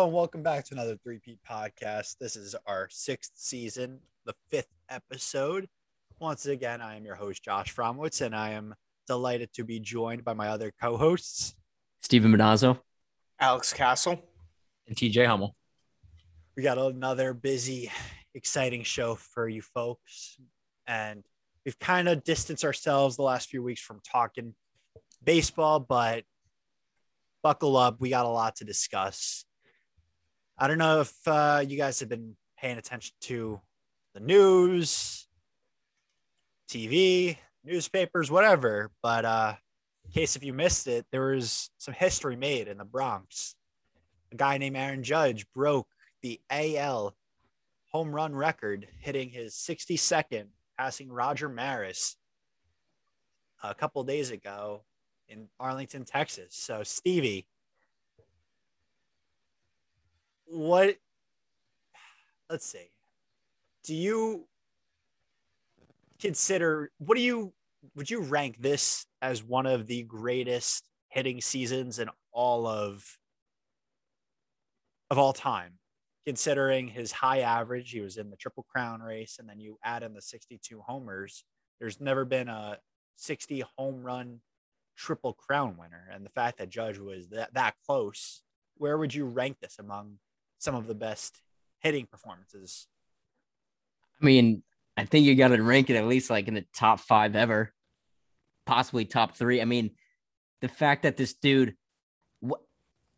Hello and welcome back to another 3P podcast. This is our sixth season, the fifth episode. Once again, I am your host, Josh Fromwitz, and I am delighted to be joined by my other co hosts. Stephen Benazzo. Alex Castle. and TJ Hummel. We got another busy, exciting show for you folks. And we've kind of distanced ourselves the last few weeks from talking baseball, but buckle up. We got a lot to discuss. I don't know if uh, you guys have been paying attention to the news, TV, newspapers, whatever. But uh, in case if you missed it, there was some history made in the Bronx. A guy named Aaron Judge broke the AL home run record, hitting his 62nd, passing Roger Maris a couple days ago in Arlington, Texas. So, Stevie, what let's see. Do you consider what do you would you rank this as one of the greatest hitting seasons in all of of all time considering his high average he was in the triple crown race and then you add in the 62 homers there's never been a 60 home run triple crown winner and the fact that judge was that, that close where would you rank this among some of the best hitting performances. I mean, I think you got to rank it at least like in the top five ever, possibly top three. I mean, the fact that this dude, what,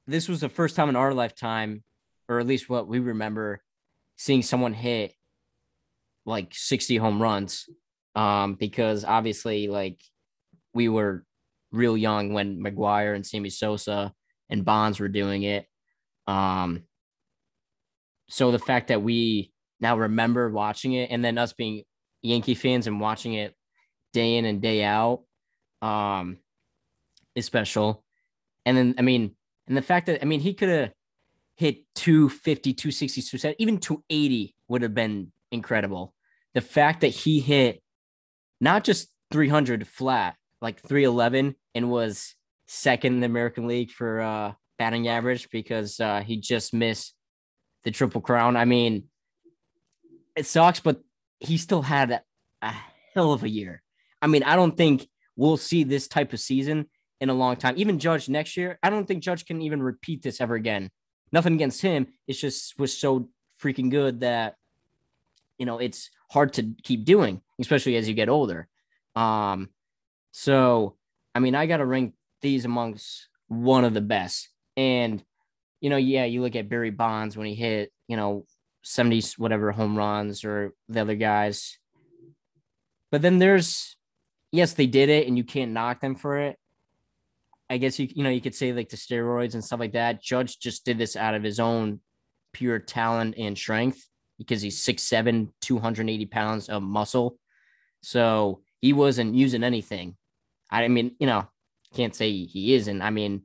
this was the first time in our lifetime, or at least what we remember, seeing someone hit like 60 home runs. Um, because obviously, like we were real young when McGwire and Sammy Sosa and Bonds were doing it. Um, so the fact that we now remember watching it and then us being Yankee fans and watching it day in and day out um is special. And then I mean, and the fact that I mean he could have hit 250, 260, 270, even 280 would have been incredible. The fact that he hit not just 300 flat, like 311 and was second in the American League for uh batting average because uh he just missed the triple crown. I mean, it sucks, but he still had a, a, hell of a year. I mean, I don't think we'll see this type of season in a long time. Even Judge next year, I don't think Judge can even repeat this ever again. Nothing against him. It's just was so freaking good that you know it's hard to keep doing, especially as you get older. Um, so I mean, I gotta rank these amongst one of the best. And you know, yeah, you look at Barry Bonds when he hit, you know, 70 whatever home runs or the other guys. But then there's yes, they did it and you can't knock them for it. I guess you you know, you could say like the steroids and stuff like that. Judge just did this out of his own pure talent and strength because he's 6'7, 280 pounds of muscle. So he wasn't using anything. I mean, you know, can't say he isn't. I mean,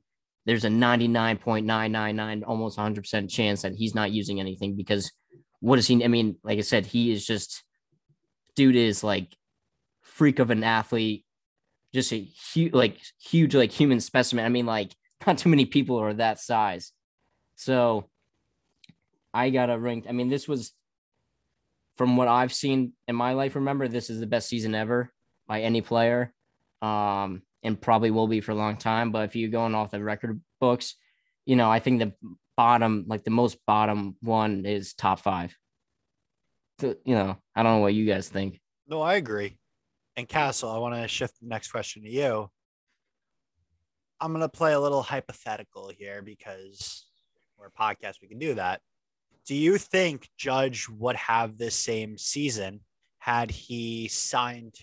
there's a 99.999 almost 100% chance that he's not using anything because what is he i mean like i said he is just dude is like freak of an athlete just a huge like huge like human specimen. I mean like not too many people are that size. So i got a rank i mean this was from what i've seen in my life remember this is the best season ever by any player. Um and probably will be for a long time. But if you're going off the record books, you know, I think the bottom, like the most bottom one is top five. So, you know, I don't know what you guys think. No, I agree. And Castle, I want to shift the next question to you. I'm going to play a little hypothetical here because we're a podcast, we can do that. Do you think Judge would have this same season had he signed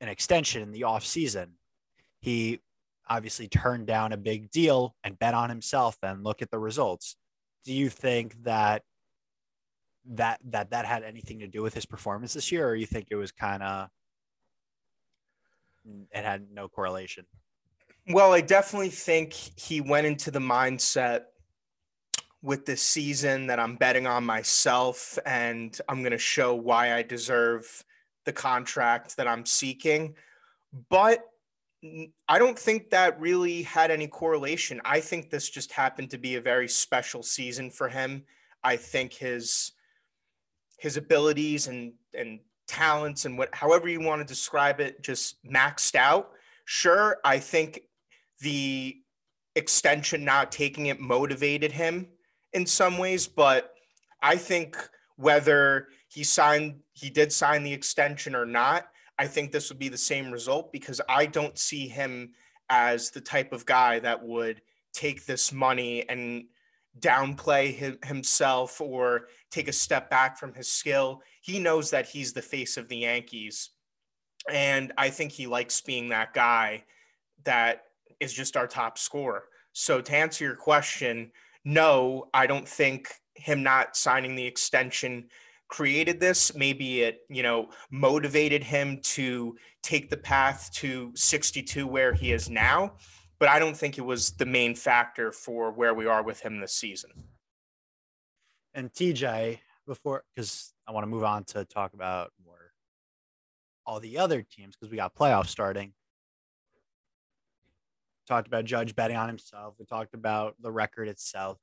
an extension in the off season. He obviously turned down a big deal and bet on himself and look at the results. Do you think that that that that had anything to do with his performance this year or you think it was kind of it had no correlation? Well, I definitely think he went into the mindset with this season that I'm betting on myself and I'm going to show why I deserve the contract that I'm seeking. But I don't think that really had any correlation. I think this just happened to be a very special season for him. I think his his abilities and and talents and what however you want to describe it just maxed out. Sure, I think the extension not taking it motivated him in some ways, but I think whether he signed he did sign the extension or not, I think this would be the same result because I don't see him as the type of guy that would take this money and downplay himself or take a step back from his skill. He knows that he's the face of the Yankees. And I think he likes being that guy that is just our top scorer. So, to answer your question, no, I don't think him not signing the extension created this. Maybe it, you know, motivated him to take the path to 62 where he is now. But I don't think it was the main factor for where we are with him this season. And TJ, before, because I want to move on to talk about more all the other teams because we got playoffs starting. Talked about Judge betting on himself. We talked about the record itself.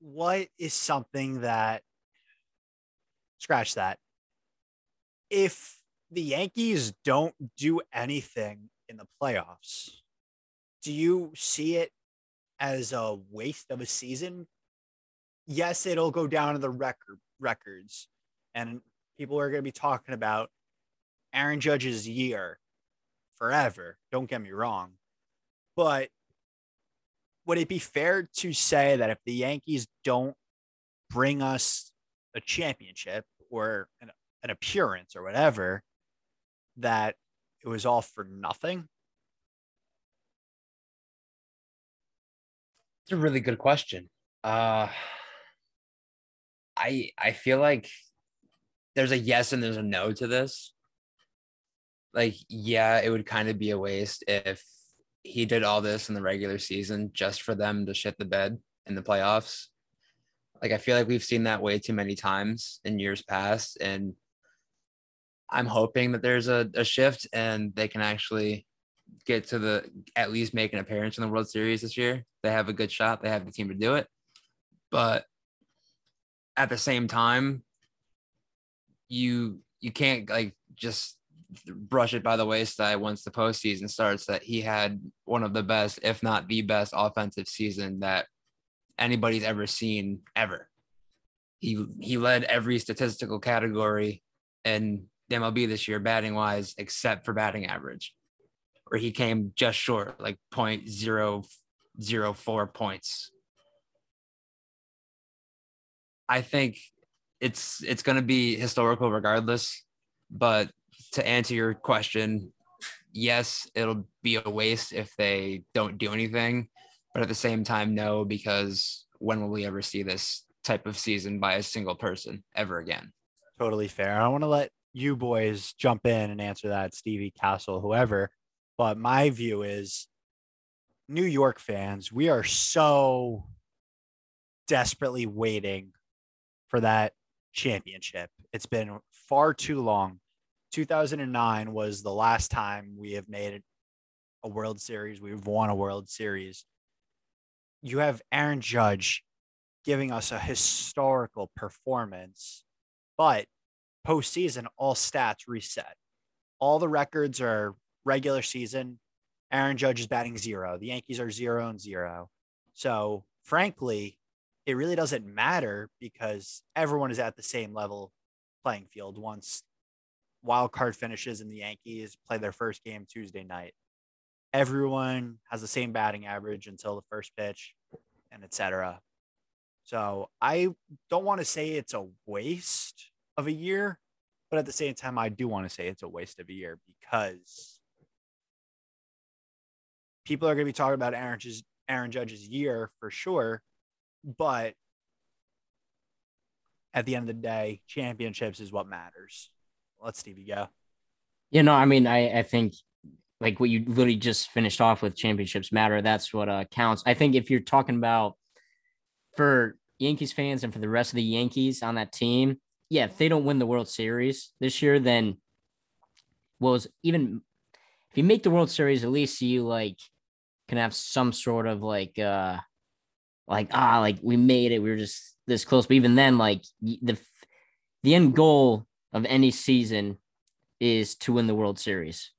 What is something that scratch that. If the Yankees don't do anything in the playoffs, do you see it as a waste of a season? Yes, it'll go down to the record records, and people are going to be talking about Aaron Judge's year forever. Don't get me wrong, but would it be fair to say that if the Yankees don't bring us a championship or an, an appearance or whatever, that it was all for nothing? It's a really good question. Uh, I I feel like there's a yes and there's a no to this. Like, yeah, it would kind of be a waste if he did all this in the regular season just for them to shit the bed in the playoffs. Like I feel like we've seen that way too many times in years past. And I'm hoping that there's a, a shift and they can actually get to the at least make an appearance in the World Series this year. They have a good shot. They have the team to do it. But at the same time, you you can't like just brush it by the wayside once the postseason starts that he had one of the best, if not the best, offensive season that anybody's ever seen ever. He he led every statistical category in MLB this year, batting wise, except for batting average, where he came just short, like 0.004 points. I think it's it's going to be historical regardless. But to answer your question, yes, it'll be a waste if they don't do anything but at the same time, no, because when will we ever see this type of season by a single person ever again? Totally fair. I want to let you boys jump in and answer that, Stevie Castle, whoever. But my view is New York fans, we are so desperately waiting for that championship. It's been far too long. 2009 was the last time we have made a World Series. We've won a World Series you have Aaron Judge giving us a historical performance, but postseason, all stats reset. All the records are regular season. Aaron Judge is batting zero. The Yankees are zero and zero. So, frankly, it really doesn't matter because everyone is at the same level playing field once wild card finishes and the Yankees play their first game Tuesday night everyone has the same batting average until the first pitch and etc. So I don't want to say it's a waste of a year, but at the same time, I do want to say it's a waste of a year because people are going to be talking about Aaron Judge's, Aaron Judge's year for sure, but at the end of the day, championships is what matters. Let Stevie go. You know, I mean, I I think like what you literally just finished off with championships matter. That's what uh, counts. I think if you're talking about for Yankees fans and for the rest of the Yankees on that team, yeah, if they don't win the World Series this year, then was even if you make the World Series, at least you like can have some sort of like uh like ah like we made it, we were just this close. But even then, like the the end goal of any season is to win the World Series.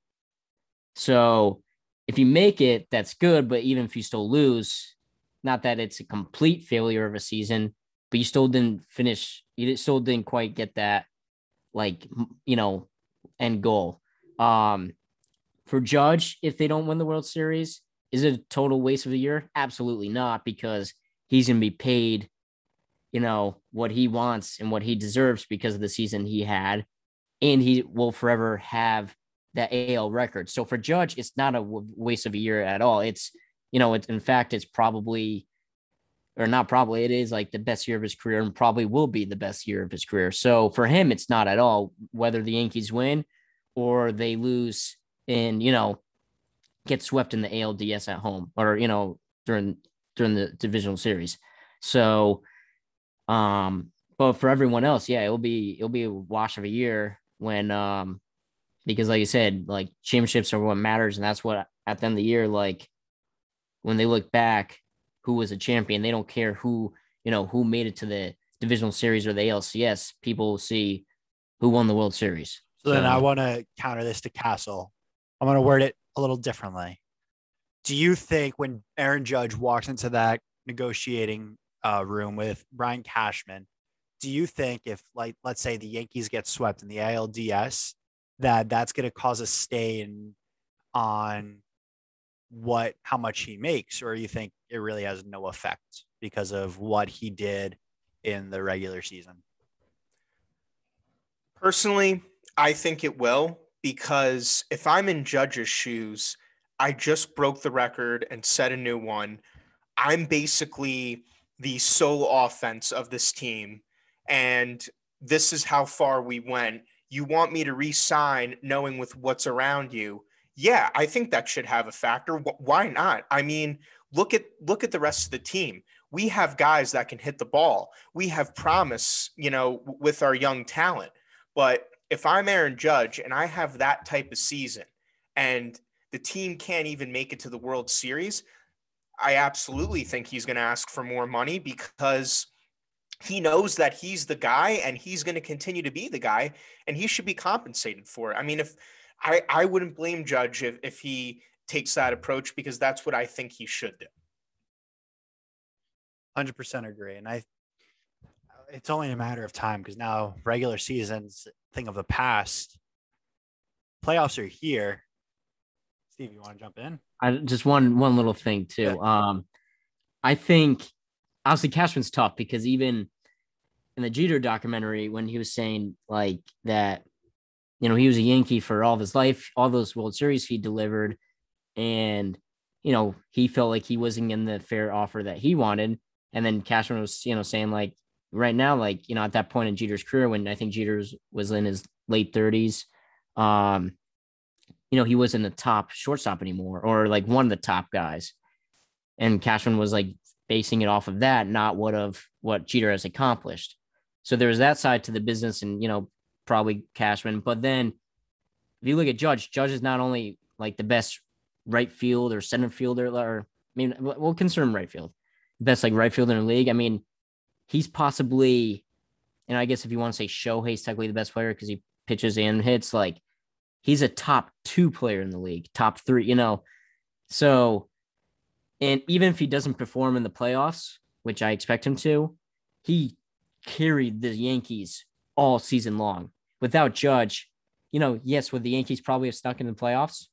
So if you make it, that's good. But even if you still lose, not that it's a complete failure of a season, but you still didn't finish. You still didn't quite get that, like you know, end goal. Um, for Judge, if they don't win the World Series, is it a total waste of a year? Absolutely not, because he's gonna be paid, you know, what he wants and what he deserves because of the season he had, and he will forever have that AL record. So for Judge, it's not a waste of a year at all. It's, you know, it's in fact, it's probably, or not probably, it is like the best year of his career and probably will be the best year of his career. So for him, it's not at all whether the Yankees win or they lose and, you know, get swept in the ALDS at home or, you know, during, during the divisional series. So, um, but for everyone else, yeah, it'll be, it'll be a wash of a year when, um, because like you said, like championships are what matters, and that's what at the end of the year, like when they look back, who was a champion, they don't care who you know who made it to the divisional series or the ALCS. People see who won the World Series. So, so then I want to counter this to Castle. I'm going to word it a little differently. Do you think when Aaron Judge walks into that negotiating uh, room with Brian Cashman, do you think if, like, let's say the Yankees get swept in the ALDS, that that's going to cause a stain on what how much he makes or you think it really has no effect because of what he did in the regular season? Personally i think it will because if i'm in judge's shoes i just broke the record and set a new one. I'm basically the sole offense of this team and this is how far we went you want me to re-sign knowing with what's around you yeah i think that should have a factor. Why not? I mean look at look at the rest of the team. We have guys that can hit the ball. We have promise you know with our young talent. But if i'm aaron judge and i have that type of season and the team can't even make it to the world series i absolutely think he's going to ask for more money because he knows that he's the guy and he's going to continue to be the guy and he should be compensated for it. I mean, if I, I wouldn't blame Judge if, if he takes that approach because that's what I think he should do. 100% agree. And I, it's only a matter of time because now regular seasons, thing of the past, playoffs are here. Steve, you want to jump in? I just one one little thing too. Yeah. Um, I think obviously Cashman's tough because even in the Jeter documentary, when he was saying like that, you know, he was a Yankee for all of his life, all those World Series he delivered, and you know, he felt like he wasn't in the fair offer that he wanted. And then Cashman was, you know, saying like right now, like, you know, at that point in Jeter's career, when I think Jeter's was in his late 30s, um, you know, he wasn't the top shortstop anymore, or like one of the top guys. And Cashman was like basing it off of that, not what of what Jeter has accomplished. So there's that side to the business, and you know probably Cashman. But then if you look at Judge, Judge is not only like the best right field or center fielder, or I mean, we'll concern right field, best like right fielder in the league. I mean, he's possibly, and I guess if you want to say Shohei's technically the best player because he pitches and hits, like he's a top two player in the league, top three, you know. So and even if he doesn't perform in the playoffs, which I expect him to, he carried the Yankees all season long. Without Judge, you know, yes, would the Yankees probably have stuck in the playoffs?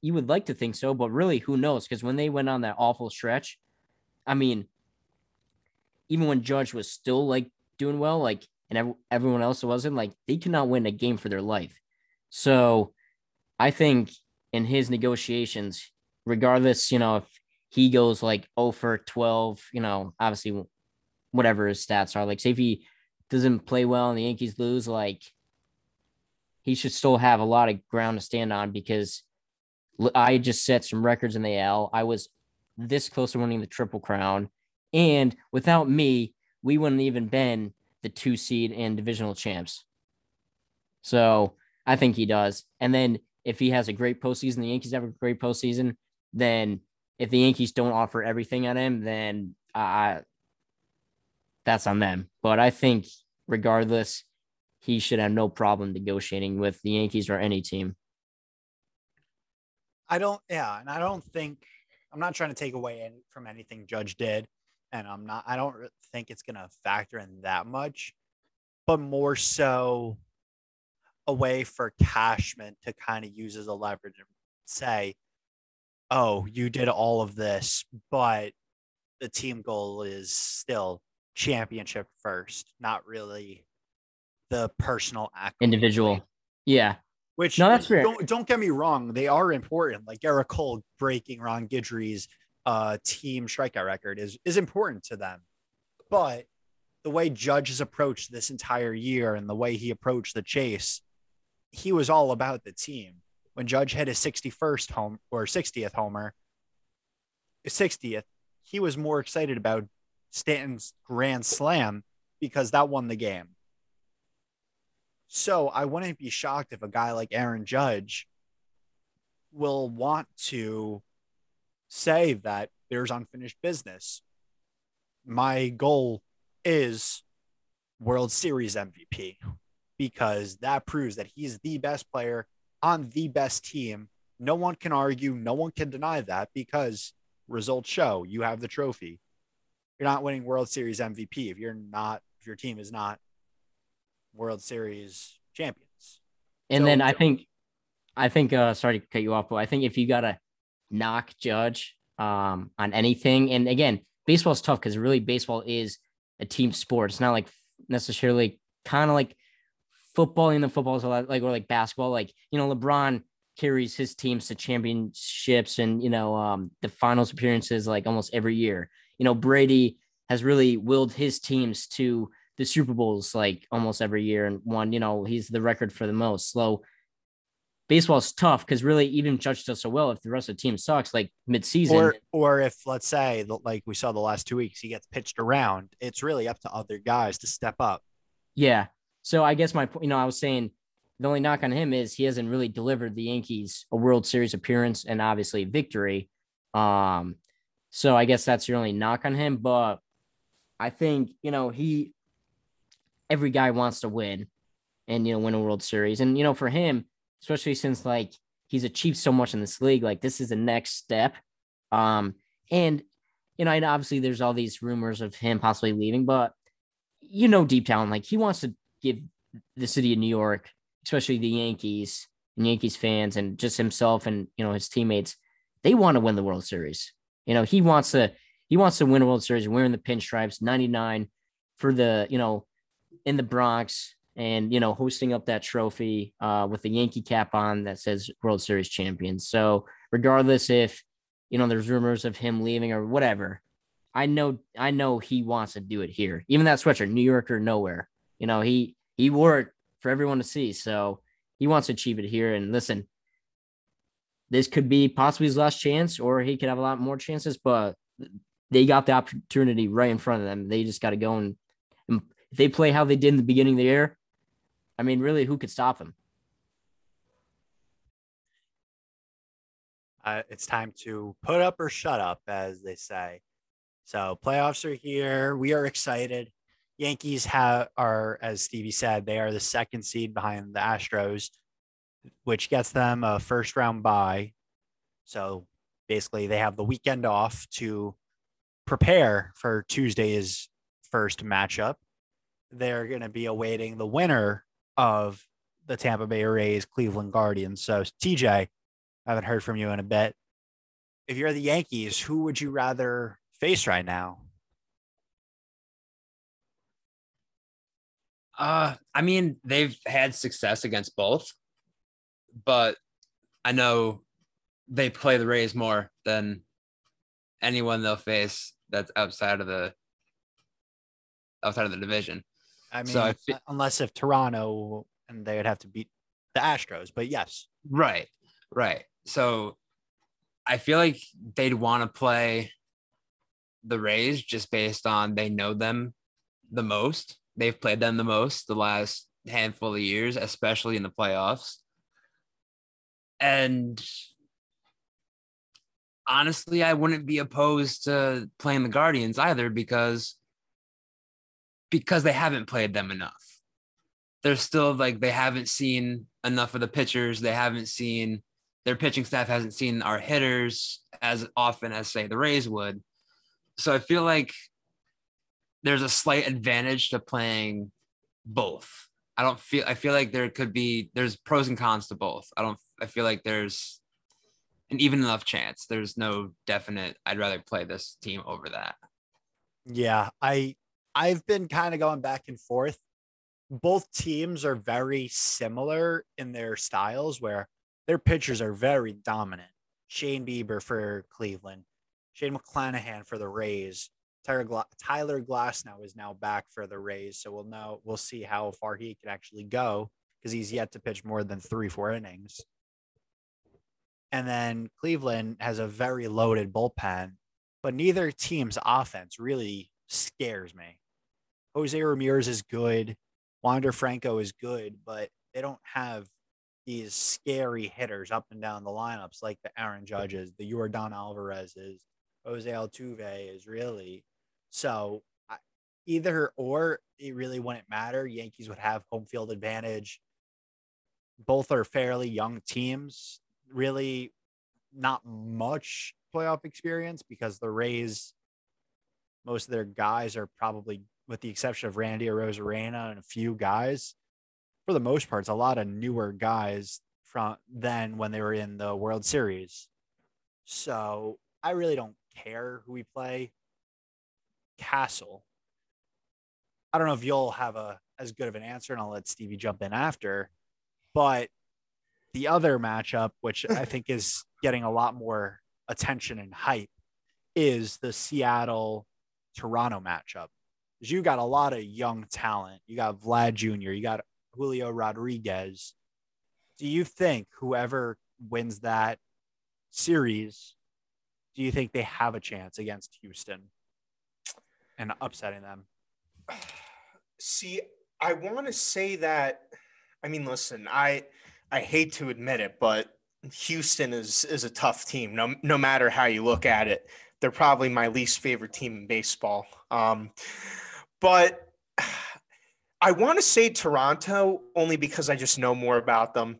You would like to think so, but really, who knows? Because when they went on that awful stretch, I mean, even when Judge was still like doing well, like, and everyone else wasn't, like, they could not win a game for their life. So I think in his negotiations, regardless, you know, if he goes like 0 for 12, you know, obviously whatever his stats are, like say if he doesn't play well and the Yankees lose, like he should still have a lot of ground to stand on because I just set some records in the L. I was this close to winning the Triple Crown. And without me, we wouldn't even been the two seed and divisional champs. So I think he does. And then if he has a great postseason, the Yankees have a great postseason, then if the Yankees don't offer everything at him, then I that's on them. But I think regardless, he should have no problem negotiating with the Yankees or any team. I don't, yeah, and I don't think I'm not trying to take away any, from anything Judge did, and I'm not. I don't think it's going to factor in that much, but more so a way for Cashman to kind of use as a leverage and say, "Oh, you did all of this, but the team goal is still championship first, not really the personal act individual. Yeah. Which no, that's fair. Don't, don't get me wrong, they are important. Like Gerrit Cole breaking Ron Guidry's uh, team strikeout record is is important to them. But the way Judge has approached this entire year and the way he approached the chase, he was all about the team. When Judge hit his 61st home or 60th homer, 60th, he was more excited about Stanton's grand slam because that won the game. So I wouldn't be shocked if a guy like Aaron Judge will want to say that there's unfinished business. My goal is World Series MVP because that proves that he's the best player on the best team. No one can argue, no one can deny that because results show you have the trophy. You're not winning World Series MVP if you're not if your team is not World Series champions. And so, then I think, I think, uh, sorry to cut you off, but I think if you got to knock Judge um, on anything, and again, baseball's tough because really baseball is a team sport. It's not like necessarily kind of like football, and the football is a lot like, or like basketball. Like, you know, LeBron carries his teams to championships and, you know, um, the finals appearances like almost every year. You know, Brady has really willed his teams to the Super Bowls like almost every year and won. You know, he's the record for the most. So baseball's tough because really even Judge does so well. If the rest of the team sucks, like midseason, or or if let's say like we saw the last two weeks, he gets pitched around, it's really up to other guys to step up. Yeah. So I guess my point, you know I was saying the only knock on him is he hasn't really delivered the Yankees a World Series appearance and obviously victory. Um, so I guess that's your only knock on him. But I think you know he every guy wants to win and you know win a World Series. And you know, for him, especially since like he's achieved so much in this league, like this is the next step. Um, and you know, and obviously there's all these rumors of him possibly leaving, but you know, deep down, like he wants to give the city of New York, especially the Yankees and Yankees fans, and just himself and you know his teammates, they want to win the World Series. You know, he wants to he wants to win a World Series wearing the pinstripes, 99 for the you know in the Bronx and you know hosting up that trophy uh, with the Yankee cap on that says World Series champion. So regardless if you know there's rumors of him leaving or whatever, I know I know he wants to do it here. Even that sweatshirt, New York or nowhere. You know he he wore it for everyone to see, so he wants to achieve it here. And listen, this could be possibly his last chance, or he could have a lot more chances, but they got the opportunity right in front of them. They just got to go and, and if they play how they did in the beginning of the year, I mean, really, who could stop them? Uh, it's time to put up or shut up, as they say. So playoffs are here. We are excited. Yankees have are, as Stevie said, they are the second seed behind the Astros, which gets them a first round bye. So basically, they have the weekend off to prepare for Tuesday's first matchup they're going to be awaiting the winner of the Tampa Bay Rays Cleveland Guardians. So, TJ, I haven't heard from you in a bit. If you're the Yankees, who would you rather face right now? Uh, I mean, they've had success against both, but I know they play the Rays more than anyone they'll face that's outside of the outside of the division. I mean, So unless if Toronto and they would have to beat the Astros, but yes, Right. Right. So I feel like they'd want to play the Rays just based on they know them the most. They've played them the most the last handful of years, especially in the playoffs. And honestly, I wouldn't be opposed to playing the Guardians either because because they haven't played them enough. They're still like they haven't seen enough of the pitchers. They haven't seen their pitching staff hasn't seen our hitters as often as say the Rays would. So I feel like there's a slight advantage to playing both. I don't feel I feel like there could be there's pros and cons to both. I don't I feel like there's an even enough chance. There's no definite I'd rather play this team over that. yeah, I I've been kind of going back and forth. Both teams are very similar in their styles, where their pitchers are very dominant. Shane Bieber for Cleveland, Shane McClanahan for the Rays. Tyler, Tyler Glasnow is now back for the Rays, so we'll know we'll see how far he can actually go because he's yet to pitch more than three four innings. And then Cleveland has a very loaded bullpen, but neither team's offense really scares me. Jose Ramirez is good, Wander Franco is good, but they don't have these scary hitters up and down the lineups like the Aaron Judges, the Yordan Alvarez's, Jose Altuve is really. So either or, it really wouldn't matter. Yankees would have home field advantage. Both are fairly young teams. Really, not much playoff experience because the Rays, most of their guys are probably, with the exception of Randy Arozarena and a few guys, for the most part, it's a lot of newer guys from then when they were in the World Series. So I really don't care who we play. Castle. I don't know if you'll have a as good of an answer, and I'll let Stevie jump in after. But the other matchup, which I think is getting a lot more attention and hype, is the Seattle Toronto matchup. 'Cause You got a lot of young talent. You got Vlad Jr., you got Julio Rodriguez. Do you think whoever wins that series, do you think they have a chance against Houston and upsetting them? See, I want to say that. I mean, listen, I I hate to admit it, but Houston is is a tough team. No no matter how you look at it, they're probably my least favorite team in baseball. Um, but I want to say Toronto only because I just know more about them,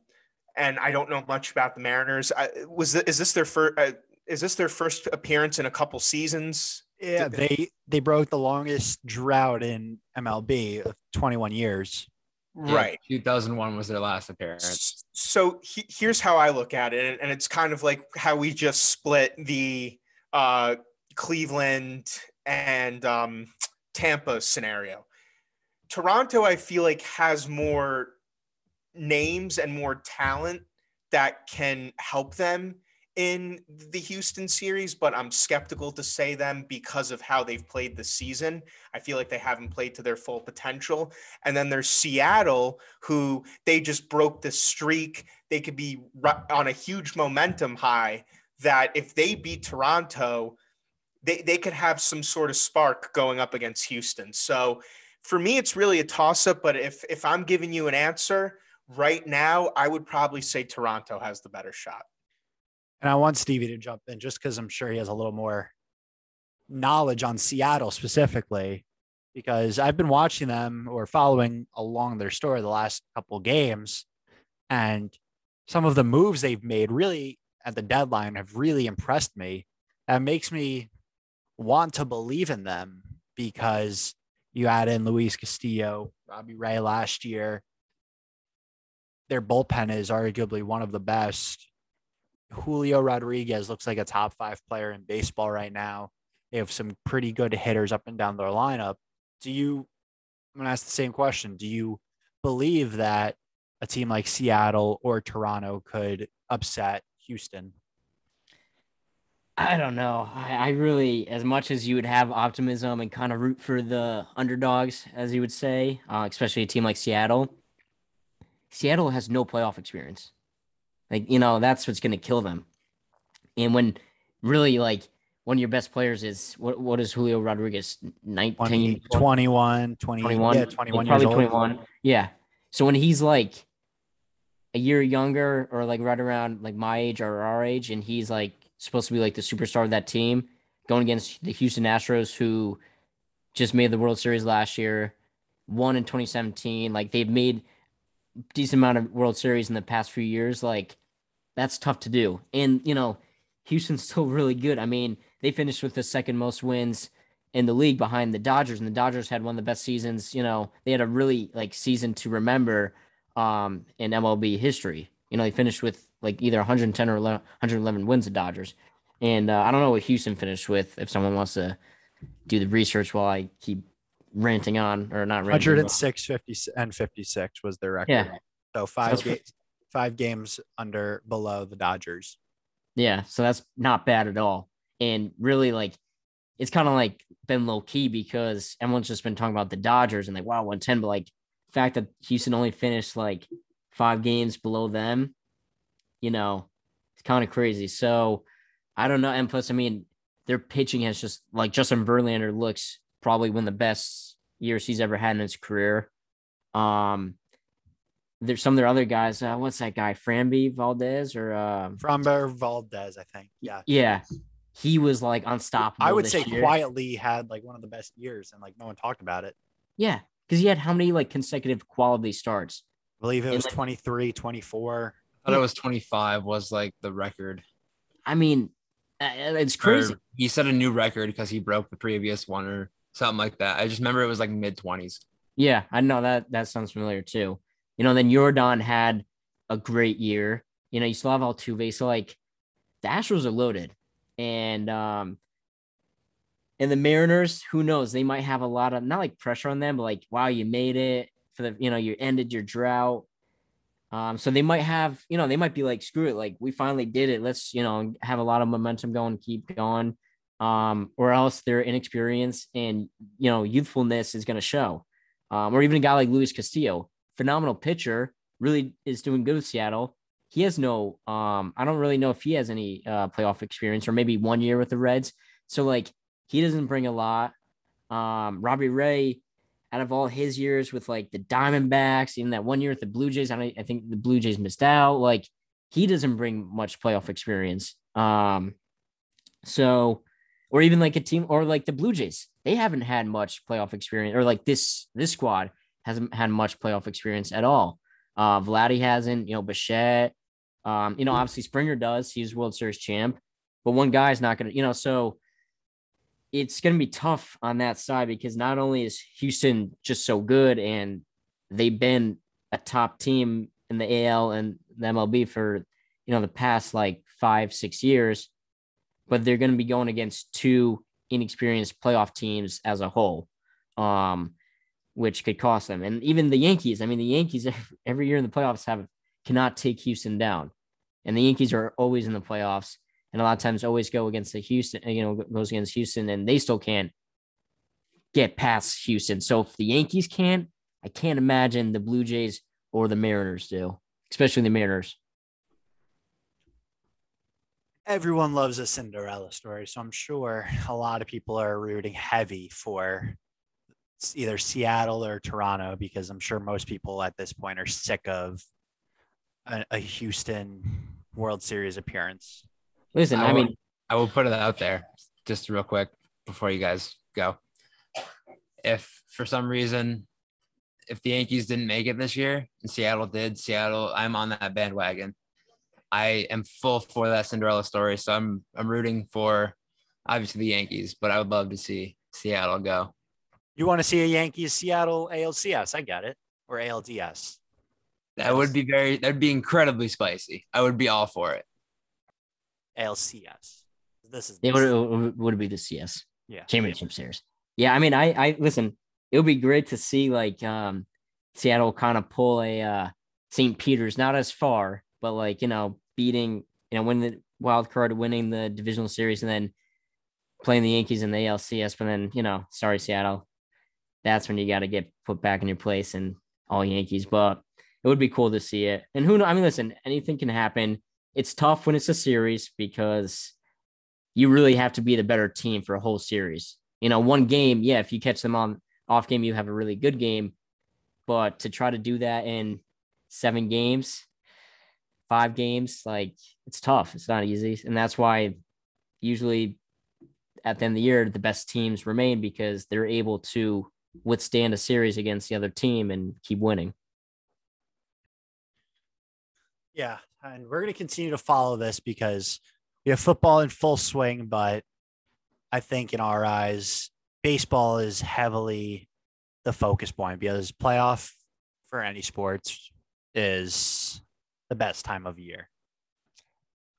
and I don't know much about the Mariners. I, was th- is this their first? Uh, is this their first appearance in a couple seasons? Yeah, they they broke the longest drought in MLB of 21 years. Yeah, Right. 2001 was their last appearance. So he, here's how I look at it, and- and it's kind of like how we just split the uh, Cleveland and um, Tampa scenario. Toronto, I feel like, has more names and more talent that can help them in the Houston series, but I'm skeptical to say them because of how they've played this season. I feel like they haven't played to their full potential. And then there's Seattle, who they just broke the streak. They could be on a huge momentum high that if they beat Toronto, they, they could have some sort of spark going up against Houston. So for me, it's really a toss up. But if, if I'm giving you an answer right now, I would probably say Toronto has the better shot. And I want Stevie to jump in just because I'm sure he has a little more knowledge on Seattle specifically, because I've been watching them or following along their story the last couple games, and some of the moves they've made really at the deadline have really impressed me. That makes me want to believe in them because you add in Luis Castillo, Robbie Ray last year. Their bullpen is arguably one of the best. Julio Rodriguez looks like a top five player in baseball right now. They have some pretty good hitters up and down their lineup. Do you, I'm going to ask the same question. Do you believe that a team like Seattle or Toronto could upset Houston? I don't know. I, I really, as much as you would have optimism and kind of root for the underdogs, as you would say, uh, especially a team like Seattle. Seattle has no playoff experience. Like you know, that's what's going to kill them. And when really like one of your best players is what? What is Julio Rodriguez? 19, 20, 21, 20, 21, yeah, 21 probably years old. 21. Yeah. So when he's like a year younger or like right around like my age or our age, and he's like supposed to be like the superstar of that team, going against the Houston Astros, who just made the World Series last year, won in 2017. Like they've made decent amount of World Series in the past few years. Like that's tough to do. And you know, Houston's still really good. I mean, they finished with the second most wins in the league behind the Dodgers, and the Dodgers had one of the best seasons. You know, they had a really like season to remember um, in MLB history. You know, they finished with like either 110 or 11, 111 wins. The Dodgers, and uh, I don't know what Houston finished with. If someone wants to do the research while I keep ranting on or not ranting, 106, 50, and 56 was their record. Yeah. So five that's games, five games under below the Dodgers. Yeah, so that's not bad at all. And really, like, it's kind of like been low key because everyone's just been talking about the Dodgers and like, wow, 110. But like, the fact that Houston only finished like five games below them, you know, it's kind of crazy. So I don't know. And plus, I mean, their pitching has just like Justin Verlander looks probably one of the best years he's ever had in his career. Um, there's some of their other guys. Uh, what's that guy, Framby Valdez or um, Framber Valdez, I think. Yeah. yeah, he was like unstoppable. I would this say year. quietly had like one of the best years and like no one talked about it. Yeah, because he had how many like consecutive quality starts? I believe it And, was like- 23, 24. I thought it was 25 was like the record. I mean, uh, it's Or crazy. he set a new record because he broke the previous one or something like that. I just remember it was like mid 20s. Yeah, I know that that sounds familiar too. You know, then Yordan had a great year. You know, you still have Altuve, so like the Astros are loaded, and um, and the Mariners, who knows? They might have a lot of not like pressure on them, but like, wow, you made it for the, you know, you ended your drought. Um, so they might have, you know, they might be like, screw it, like we finally did it. Let's, you know, have a lot of momentum going, keep going. Um, or else their inexperience and you know youthfulness is going to show. Um, or even a guy like Luis Castillo, phenomenal pitcher, really is doing good with Seattle. He has no, um, I don't really know if he has any uh, playoff experience or maybe one year with the Reds. So like he doesn't bring a lot. Um, Robbie Ray, out of all his years with like the Diamondbacks, even that one year with the Blue Jays, I, I think the Blue Jays missed out. Like he doesn't bring much playoff experience. Um, so, or even like a team or like the Blue Jays, they haven't had much playoff experience, or like this this squad hasn't had much playoff experience at all. Uh, Vladdy hasn't, you know, Bichette, um, you know, obviously Springer does. He's World Series champ, but one guy's not gonna, you know, so it's gonna be tough on that side because not only is Houston just so good and they've been a top team in the AL and the MLB for you know the past like five six years, but they're going to be going against two inexperienced playoff teams as a whole, um, which could cost them. And even the Yankees, I mean, the Yankees every, year in the playoffs have cannot take Houston down, and the Yankees are always in the playoffs, and a lot of times always go against the Houston, you know, goes against Houston, and they still can't get past Houston. So if the Yankees can't, I can't imagine the Blue Jays or the Mariners do, especially the Mariners. Everyone loves a Cinderella story, so I'm sure a lot of people are rooting heavy for either Seattle or Toronto because I'm sure most people at this point are sick of a, a Houston World Series appearance. Listen, I, I mean, will- I will put it out there just real quick before you guys go. If for some reason, if the Yankees didn't make it this year and Seattle did, Seattle, I'm on that bandwagon. I am full for that Cinderella story. So I'm I'm rooting for obviously the Yankees, but I would love to see Seattle go. You want to see a Yankees Seattle ALCS? I get it, or ALDS. That would be very that'd be incredibly spicy. I would be all for it. ALCS. This is it would would be the CS yeah. championship series. Yeah, I mean, I I listen. It would be great to see like um Seattle kind of pull a uh St. Peter's, not as far, but like you know, beating you know when the wild card, winning the divisional series, and then playing the Yankees in the ALCS. But then, you know, sorry, Seattle. That's when you got to get put back in your place and all Yankees. But it would be cool to see it. And who knows? I mean, listen, anything can happen. It's tough when it's a series because you really have to be the better team for a whole series. You know, one game, yeah, if you catch them on off game, you have a really good game. But to try to do that in seven games, five games, like it's tough. It's not easy. And that's why usually at the end of the year, the best teams remain because they're able to withstand a series against the other team and keep winning. Yeah. And we're going to continue to follow this because we have football in full swing, but I think in our eyes, baseball is heavily the focus point because playoff for any sports is the best time of year.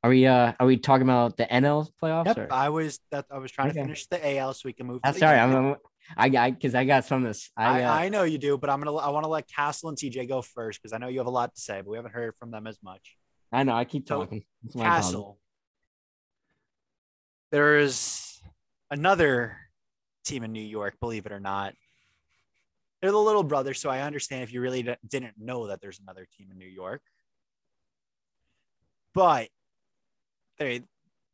Are we uh are we talking about the NL playoffs? Yep, or? I was that I was trying Okay. to finish the AL so we can move. to That's the sorry. I'm I got because I got some of this. I, I, uh, I know you do, but I'm gonna I want to let Castle and TJ go first because I know you have a lot to say, but we haven't heard from them as much. I know. I keep talking. Problem. Castle. There's another team in New York, believe it or not. They're the little brother, so I understand if you really d- didn't know that there's another team in New York. But they,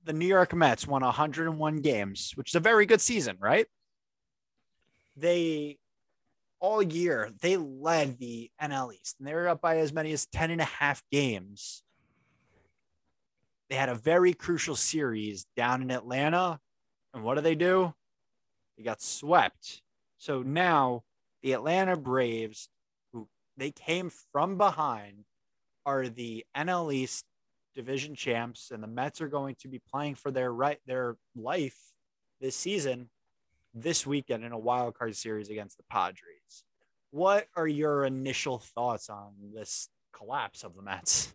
the New York Mets won 101 games, which is a very good season, right? They all year they led the NL East, and they were up by as many as 10 and a half games they had a very crucial series down in Atlanta. And what do they do? They got swept. So now the Atlanta Braves, who they came from behind, are the NL East division champs, and the Mets are going to be playing for their right their life this season, this weekend in a wild card series against the Padres. What are your initial thoughts on this collapse of the Mets?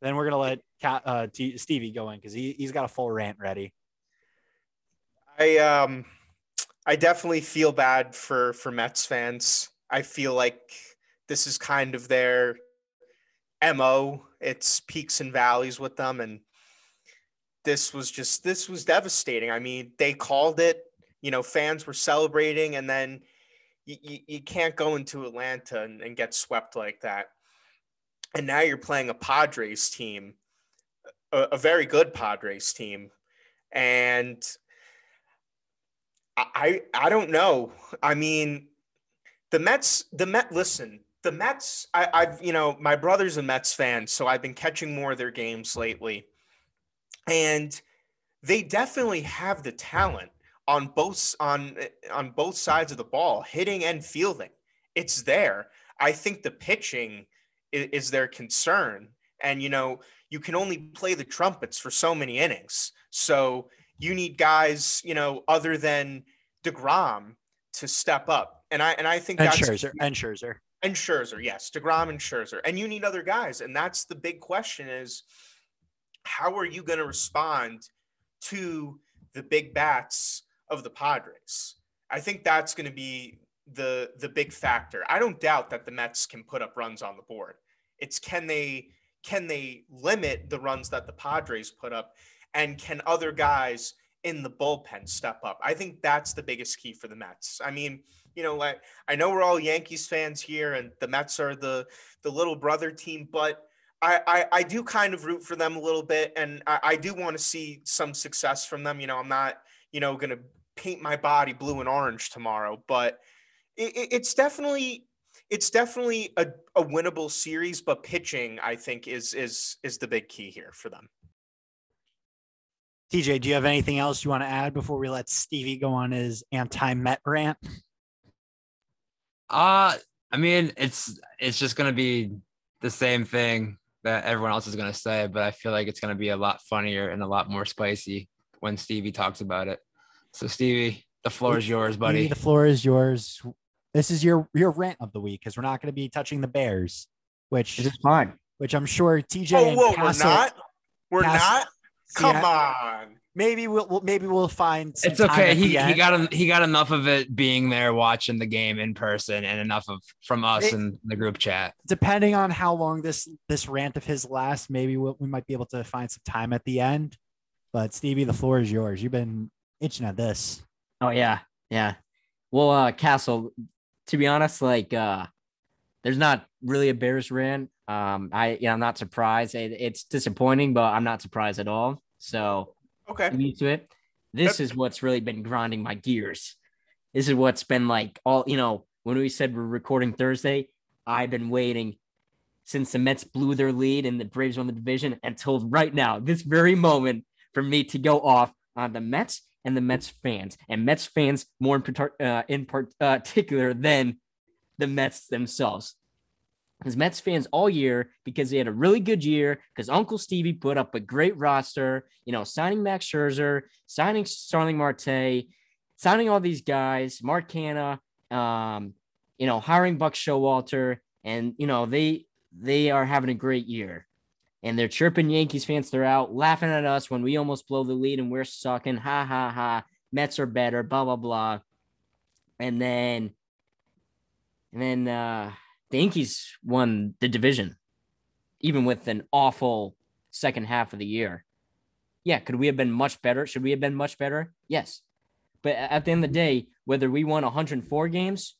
Then we're gonna let Cat, uh, T- Stevie go in because he he's got a full rant ready. I um I definitely feel bad for for Mets fans. I feel like this is kind of their MO. It's peaks and valleys with them and this was just this was devastating. I mean, they called it, you know, fans were celebrating and then you, you, you can't go into Atlanta and, and get swept like that. And now you're playing a Padres team, a, a very good Padres team. And I I don't know. I mean, the Mets, the Met. Listen, the Mets. I, I've you know my brother's a Mets fan, so I've been catching more of their games lately, and they definitely have the talent on both on on both sides of the ball, hitting and fielding. It's there. I think the pitching is, is their concern, and you know you can only play the trumpets for so many innings. So you need guys, you know, other than Degrom to step up, and I and I think And that's Scherzer, and Scherzer. and Scherzer, yes, Degrom and Scherzer, and you need other guys, and that's the big question: is how are you going to respond to the big bats of the Padres? I think that's going to be the the big factor. I don't doubt that the Mets can put up runs on the board. It's can they can they limit the runs that the Padres put up, and can other guys in the bullpen step up? I think that's the biggest key for the Mets. I mean, you know, like I know we're all Yankees fans here, and the Mets are the the little brother team, but I I, I do kind of root for them a little bit, and I, I do want to see some success from them. You know, I'm not you know to paint my body blue and orange tomorrow, but it, it- it's definitely it's definitely a, a winnable series, but pitching I think is is is the big key here for them. TJ, do you have anything else you want to add before we let Stevie go on his anti-Met rant? Uh I mean, it's it's just gonna be the same thing that everyone else is gonna say, but I feel like it's gonna be a lot funnier and a lot more spicy when Stevie talks about it. So Stevie, the floor is yours, Stevie, buddy. the floor is yours. This is your your rant of the week because we're not going to be touching the Bears, which is fine. which I'm sure TJ Oh, and whoa, we're not. We're Castle- not. Come I- on. maybe we'll, we'll maybe we'll find. some It's okay. at He, he got en- he got enough of it being there watching the game in person and enough of from us It- in the group chat. depending on how long this this rant of his lasts, maybe we'll, we might be able to find some time at the end. But Stevie, the floor is yours. You've been itching at this. Oh yeah, yeah. Well, uh, Castle. To be honest, like, uh, there's not really a Bears rant. Um, I, yeah, I'm not surprised. It, it's disappointing, but I'm not surprised at all. So Okay. I'm used to it. This is what's really been grinding my gears. This is what's been like all you know. When we said we're recording Thursday, I've been waiting since the Mets blew their lead and the Braves won the division until right now, this very moment, for me to go off on the Mets and the Mets fans and Mets fans more in, uh, in uh, particular than the Mets themselves. Because Mets fans all year, because they had a really good year, because Uncle Stevie put up a great roster, you know, signing Max Scherzer, signing Starling Marte, signing all these guys, Mark Canha, um, you know, hiring Buck Showalter, and you know, they they are having a great year. And they're chirping Yankees fans throughout, laughing at us when we almost blow the lead and we're sucking. Ha ha ha. Mets are better, blah blah blah. And then and then uh the Yankees won the division, even with an awful second half of the year. Yeah, could we have been much better? Should we have been much better? Yes. But at the end of the day, whether we won 104 games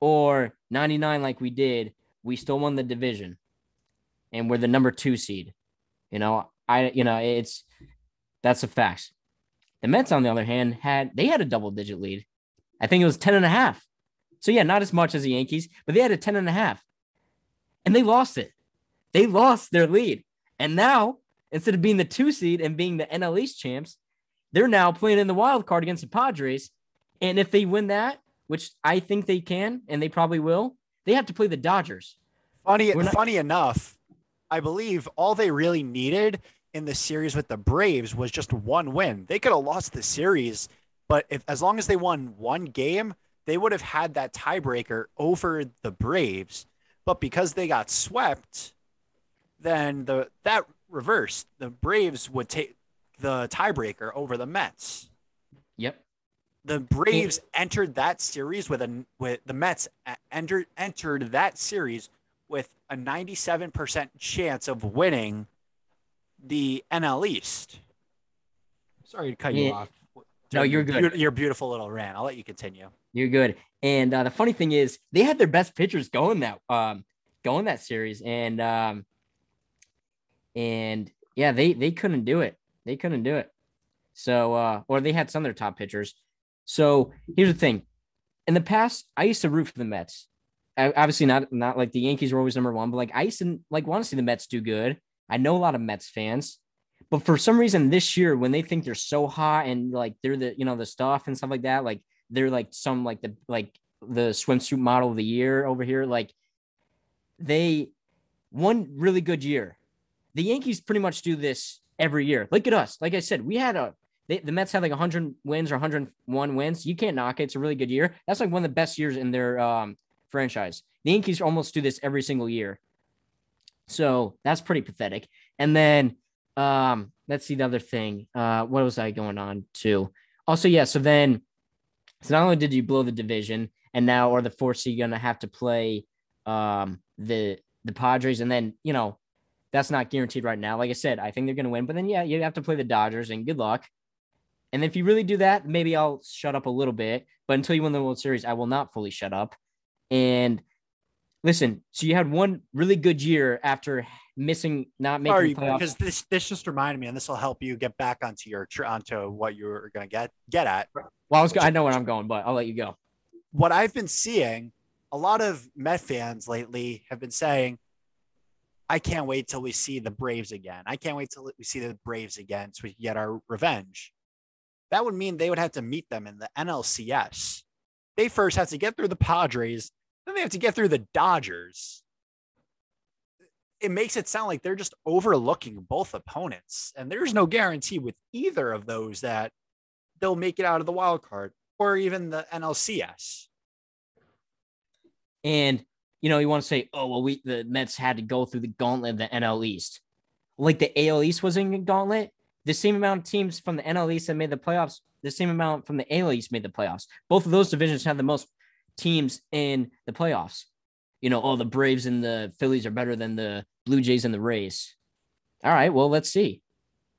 or 99 like we did, we still won the division. And we're the number two seed. You know, I you know, it's that's a fact. The Mets, on the other hand, had they had a double digit lead. I think it was 10 and a half. So yeah, not as much as the Yankees, but they had a 10 and a half. And they lost it. They lost their lead. And now, instead of being the two seed and being the NL East champs, they're now playing in the wild card against the Padres. And if they win that, which I think they can, and they probably will, they have to play the Dodgers. Funny, not- funny enough, I believe all they really needed in the series with the Braves was just one win. They could have lost the series, but if as long as they won one game, they would have had that tiebreaker over the Braves. But because they got swept, then the that reversed. The Braves would take the tiebreaker over the Mets. Yep. The Braves entered that series with a with the Mets entered entered that series with a 97% chance of winning the NL East. Sorry to cut you off. No, you're good. Your beautiful little rant. I'll let you continue. You're good. And uh, the funny thing is, they had their best pitchers going that um going that series, and um and yeah, they they couldn't do it. They couldn't do it. So uh, or they had some of their top pitchers. So here's the thing: in the past, I used to root for the Mets. Obviously, not not like the Yankees were always number one, but like I used to like want to see the Mets do good. I know a lot of Mets fans, but for some reason this year, when they think they're so hot and like they're the you know the stuff and stuff like that, like they're like some like the like the swimsuit model of the year over here. Like they one really good year. The Yankees pretty much do this every year. Look at us. Like I said, we had a they, the Mets had like 100 wins or 101 wins. You can't knock it. It's a really good year. That's like one of the best years in their um, franchise. The Yankees almost do this every single year. So that's pretty pathetic. And then um, let's see the other thing. Uh, what was I going on to? Also, yeah. So then, so not only did you blow the division, and now are the four seed going to have to play um, the the Padres, and then you know that's not guaranteed right now. Like I said, I think they're going to win, but then yeah, you have to play the Dodgers, and good luck. And if you really do that, maybe I'll shut up a little bit. But until you win the World Series, I will not fully shut up. And listen, so you had one really good year after missing, not making Sorry, playoffs. because this this just reminded me, and this will help you get back onto your onto what you're going to get get at. Well, I was, I know where I'm going, but I'll let you go. what I've been seeing, a lot of Met fans lately have been saying, I can't wait till we see the Braves again. I can't wait till we see the Braves again so we can get our revenge. That would mean they would have to meet them in the NLCS. They first have to get through the Padres, then they have to get through the Dodgers. It makes it sound like they're just overlooking both opponents. And there's no guarantee with either of those that they'll make it out of the wild card or even the NLCS. And you know, you want to say, oh well, we the Mets had to go through the gauntlet of the NL East. Like the AL East was in a gauntlet. the same amount of teams from the NL East that made the playoffs, the same amount from the AL East made the playoffs. Both of those divisions have the most teams in the playoffs. You know, oh, the Braves and the Phillies are better than the Blue Jays and the Rays. All right, well, let's see.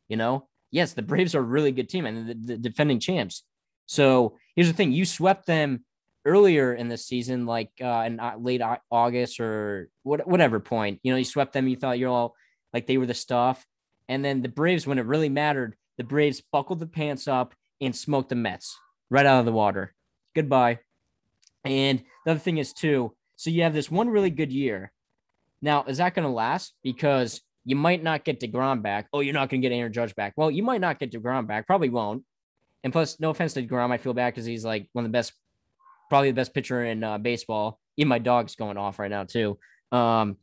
You know, yes, the Braves are a really good team and the, the defending champs. So here's the thing: you swept them earlier in the season, like uh, in uh, late August or what, whatever point. You know, you swept them. You thought you're all like they were the stuff, and then the Braves, when it really mattered, the Braves buckled the pants up and smoked the Mets right out of the water. Goodbye. And the other thing is too. So you have this one really good year. Now, is that going to last? Because you might not get DeGrom back. Oh, you're not going to get Aaron Judge back. Well, you might not get DeGrom back. Probably won't. And plus, no offense to DeGrom, I feel bad because he's like one of the best, probably the best pitcher in uh, baseball. Even my dog's going off right now too. Um,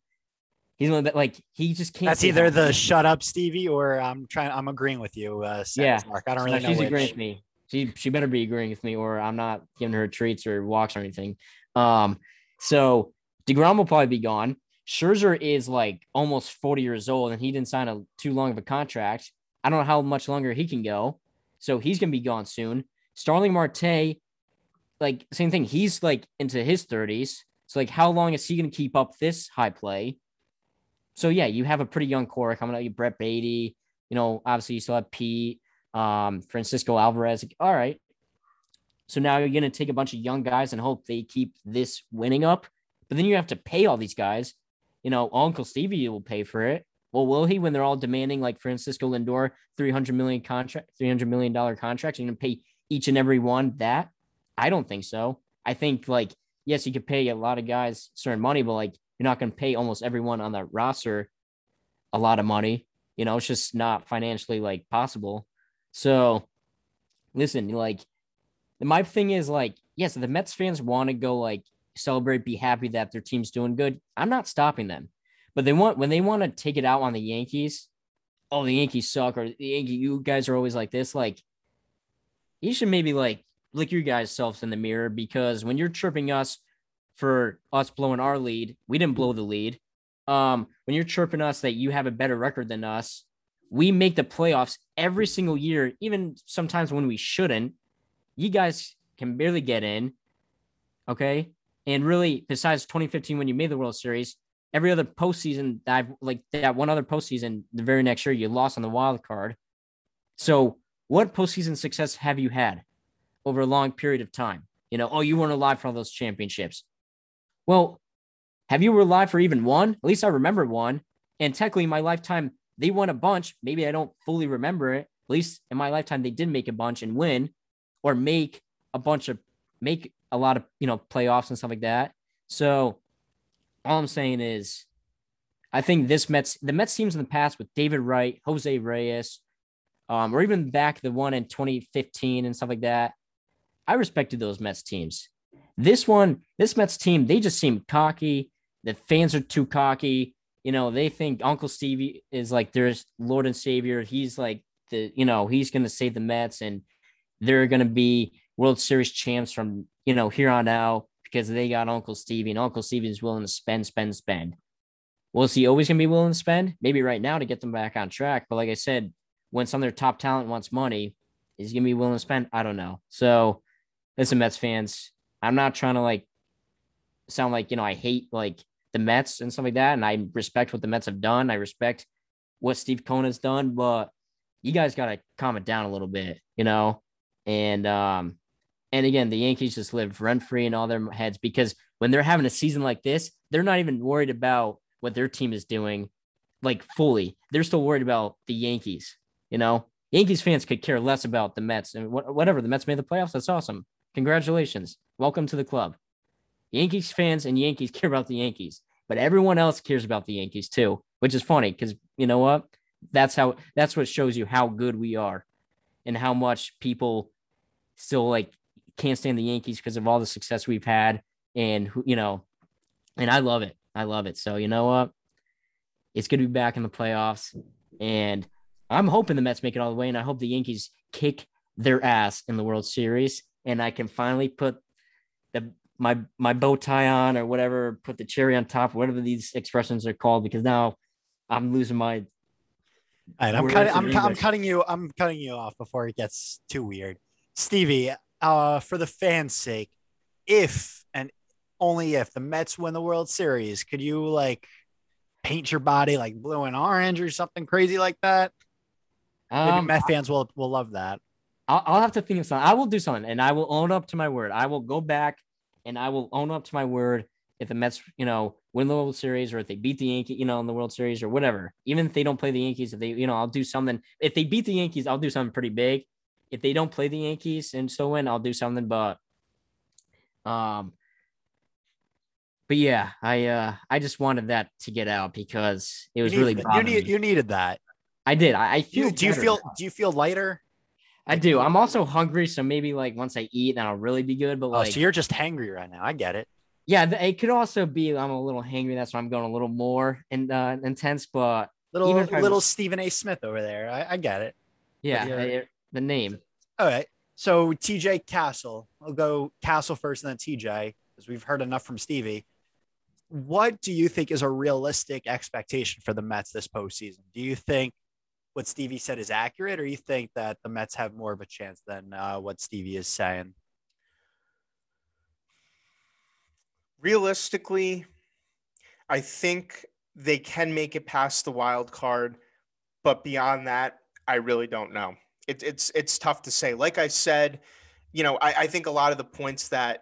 he's one that like he just can't. That's either the shut up Stevie or I'm trying. I'm agreeing with you. Uh, yeah, Mark. I don't really know. She's agreeing with me. She she better be agreeing with me, or I'm not giving her treats or walks or anything. Um, so Degrom will probably be gone. Scherzer is like almost 40 years old, and he didn't sign a too long of a contract. I don't know how much longer he can go, so he's gonna be gone soon. Starling Marte, like same thing. He's like into his 30s. So like, how long is he gonna keep up this high play? So yeah, you have a pretty young core coming out. You Brett Baty, you know, obviously you still have Pete, um, Francisco Alvarez. All right. So now you're gonna take a bunch of young guys and hope they keep this winning up. But then you have to pay all these guys. You know, Uncle Stevie will pay for it. Well, will he when they're all demanding like Francisco Lindor 300 million contract, 300 million dollar contracts? You're gonna pay each and every one that? I don't think so. I think like yes, you could pay a lot of guys certain money, but like you're not going to pay almost everyone on that roster a lot of money. You know, it's just not financially like possible. So listen, like my thing is like, yes, the Mets fans want to go like celebrate, be happy that their team's doing good. I'm not stopping them. But they want when they want to take it out on the Yankees, oh, the Yankees suck, or the Yankee, you guys are always like this. Like, you should maybe like look your guys' selves in the mirror because when you're chirping us for us blowing our lead. We didn't blow the lead. Um, when you're chirping us that you have a better record than us, we make the playoffs every single year, even sometimes when we shouldn't. You guys can barely get in. Okay. And really, besides 2015, when you made the World Series, every other postseason that I've like that one other postseason, the very next year, you lost on the wild card. So, what postseason success have you had over a long period of time? You know, oh, you weren't alive for all those championships. Well, have you were alive for even one? At least I remember one. And technically, my lifetime, they won a bunch. Maybe I don't fully remember it. At least in my lifetime, they did make a bunch and win, or make a bunch of make a lot of you know playoffs and stuff like that. So all I'm saying is, I think this Mets the Mets teams in the past with David Wright, Jose Reyes, um, or even back the one in 2015 and stuff like that. I respected those Mets teams. This one, this Mets team, they just seem cocky. The fans are too cocky. You know, they think Uncle Stevie is like their Lord and Savior. He's like the, you know, he's going to save the Mets and they're going to be World Series champs from, you know, here on out because they got Uncle Stevie and Uncle Stevie is willing to spend, spend, spend. Well, is he always going to be willing to spend? Maybe right now to get them back on track. But like I said, when some of their top talent wants money, is he going to be willing to spend? I don't know. So, listen, Mets fans, I'm not trying to like sound like, you know, I hate like the Mets and stuff like that. And I respect what the Mets have done. I respect what Steve Cohen has done, but you guys got to calm it down a little bit, you know? And, um, and again, the Yankees just live rent free in all their heads because when they're having a season like this, they're not even worried about what their team is doing like fully. They're still worried about the Yankees, you know? Yankees fans could care less about the Mets and whatever. The Mets made the playoffs. That's awesome. Congratulations. Welcome to the club. Yankees fans and Yankees care about the Yankees, but everyone else cares about the Yankees too, which is funny because you know what? That's how that's what shows you how good we are and how much people still like can't stand the Yankees because of all the success we've had and you know and I love it. I love it. So, you know what? It's going to be back in the playoffs and I'm hoping the Mets make it all the way and I hope the Yankees kick their ass in the World Series and I can finally put the my my bow tie on or whatever, put the cherry on top, whatever these expressions are called, because now I'm losing my And I'm cutting. I'm, cu- I'm cutting you. I'm cutting you off before it gets too weird. Stevie, uh, for the fans' sake, if and only if the Mets win the World Series, could you like paint your body like blue and orange or something crazy like that? Maybe Um, Met fans will will love that. I'll, I'll have to think of something. I will do something, and I will own up to my word. I will go back and I will own up to my word. If the Mets, you know, win the World Series, or if they beat the Yankees, you know, in the World Series, or whatever, even if they don't play the Yankees, if they, you know, I'll do something. If they beat the Yankees, I'll do something pretty big. If they don't play the Yankees and so win, I'll do something. But, um, but yeah, I uh I just wanted that to get out because it was you really you need you needed that. I did. I, I feel. do you feel now. do you feel lighter? I do. I'm also hungry, so maybe like once I eat, then I'll really be good. But Oh, like, so you're just hangry right now. I get it. yeah, it could also be I'm a little hangry. That's why I'm going a little more in, uh, intense. But Little Even if I- little Stephen A. Smith over there. I, I get it. yeah, I- the name. All right. So TJ Castle, I'll go Castle first and then TJ, because we've heard enough from Stevie. What do you think is a realistic expectation for the Mets this postseason? Do you think what Stevie said is accurate, or you think that the Mets have more of a chance than uh, what Stevie is saying? realistically, I think they can make it past the wild card, but beyond that, I really don't know. It, it's it's tough to say. Like I said, you know, I, I think a lot of the points that